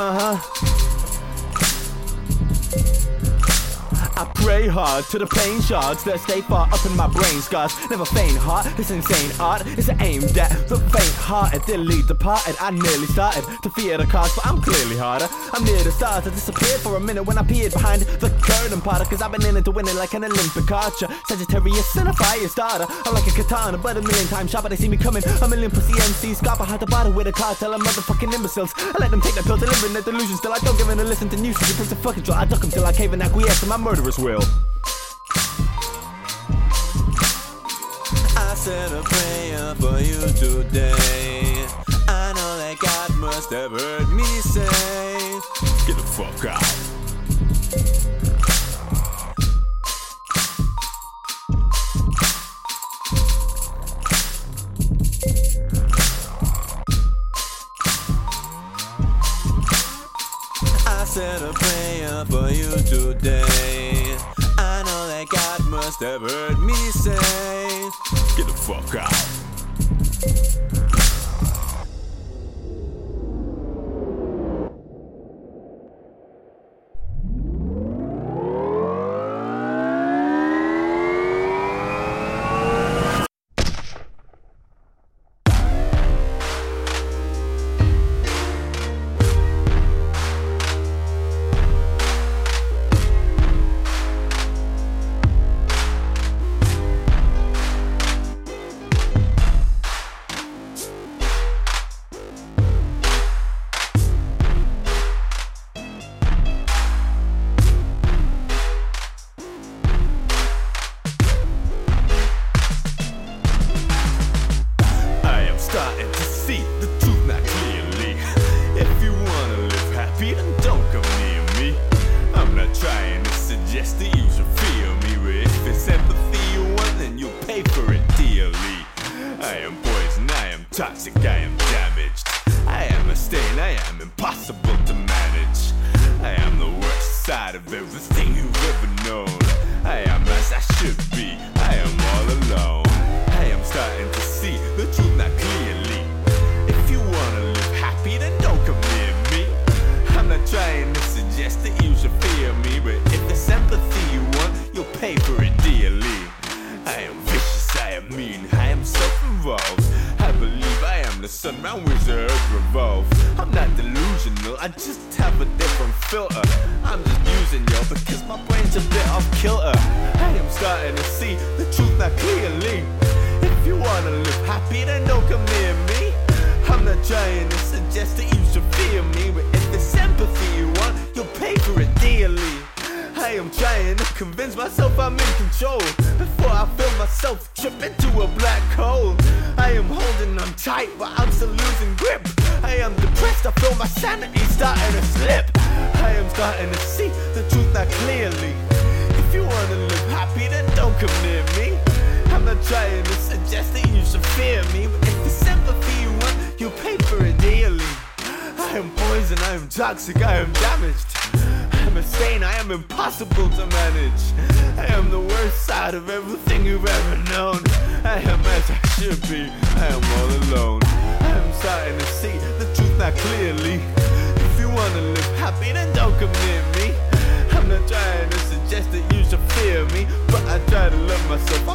Uh huh. I pray hard to the pain shards that stay far up in my brain scars. Never faint heart, this insane art is aimed at the faint hearted. Dilly departed, I nearly started to fear the cause, but I'm clearly harder. I'm near the stars, I disappeared for a minute when I peered behind the curtain potter, cause I've been in it to win it like an Olympic archer. Sagittarius and a fire starter. I'm like a katana, but a million times sharper. They see me coming, a million pussy MCs. Scarpa had the bottle with a cartel of motherfucking imbeciles. I let them take that pill to live in their delusions till I don't give in and listen to news. You preach the fucking draw, I duck them till I cave and acquiesce to my murderous will. I said a prayer for you today. I know that God must have heard me say, Get the fuck out. I said a prayer for you today. God must have heard me say, Get the fuck out. Toxic, I am damaged. I am a stain, I am impossible to manage. I am the worst side of everything you've ever known. I am as I should be, I am all alone. I am starting to see the truth now clearly. If you wanna live happy, then don't come near me. I'm not trying to suggest that you should fear me, but if there's empathy you want, you'll pay for it the round which the earth revolves. I'm not delusional, I just have a different filter. I'm just using yo because my brain's a bit off kilter. I am starting to see the truth now clearly. If you wanna live happy, then don't come near me. I'm not trying to suggest that you should fear me, but if there's empathy you want, you'll pay for it dearly. I am trying to convince myself I'm in control before I feel myself trip into a black hole. Tight, but I'm still losing grip. I am depressed, I feel my sanity starting to slip. I am starting to see the truth now clearly. If you wanna live happy, then don't come near me. I'm not trying to suggest that you should fear me, but if it's empathy you want, you'll pay for it dearly. I am poison, I am toxic, I am damaged. I am a I am impossible to manage. I am the worst side of everything you've ever known. I am as I should be, I am all alone. I am starting to see the truth now clearly. If you wanna live happy, then don't come near me. I'm not trying to suggest that you should fear me, but I try to love myself,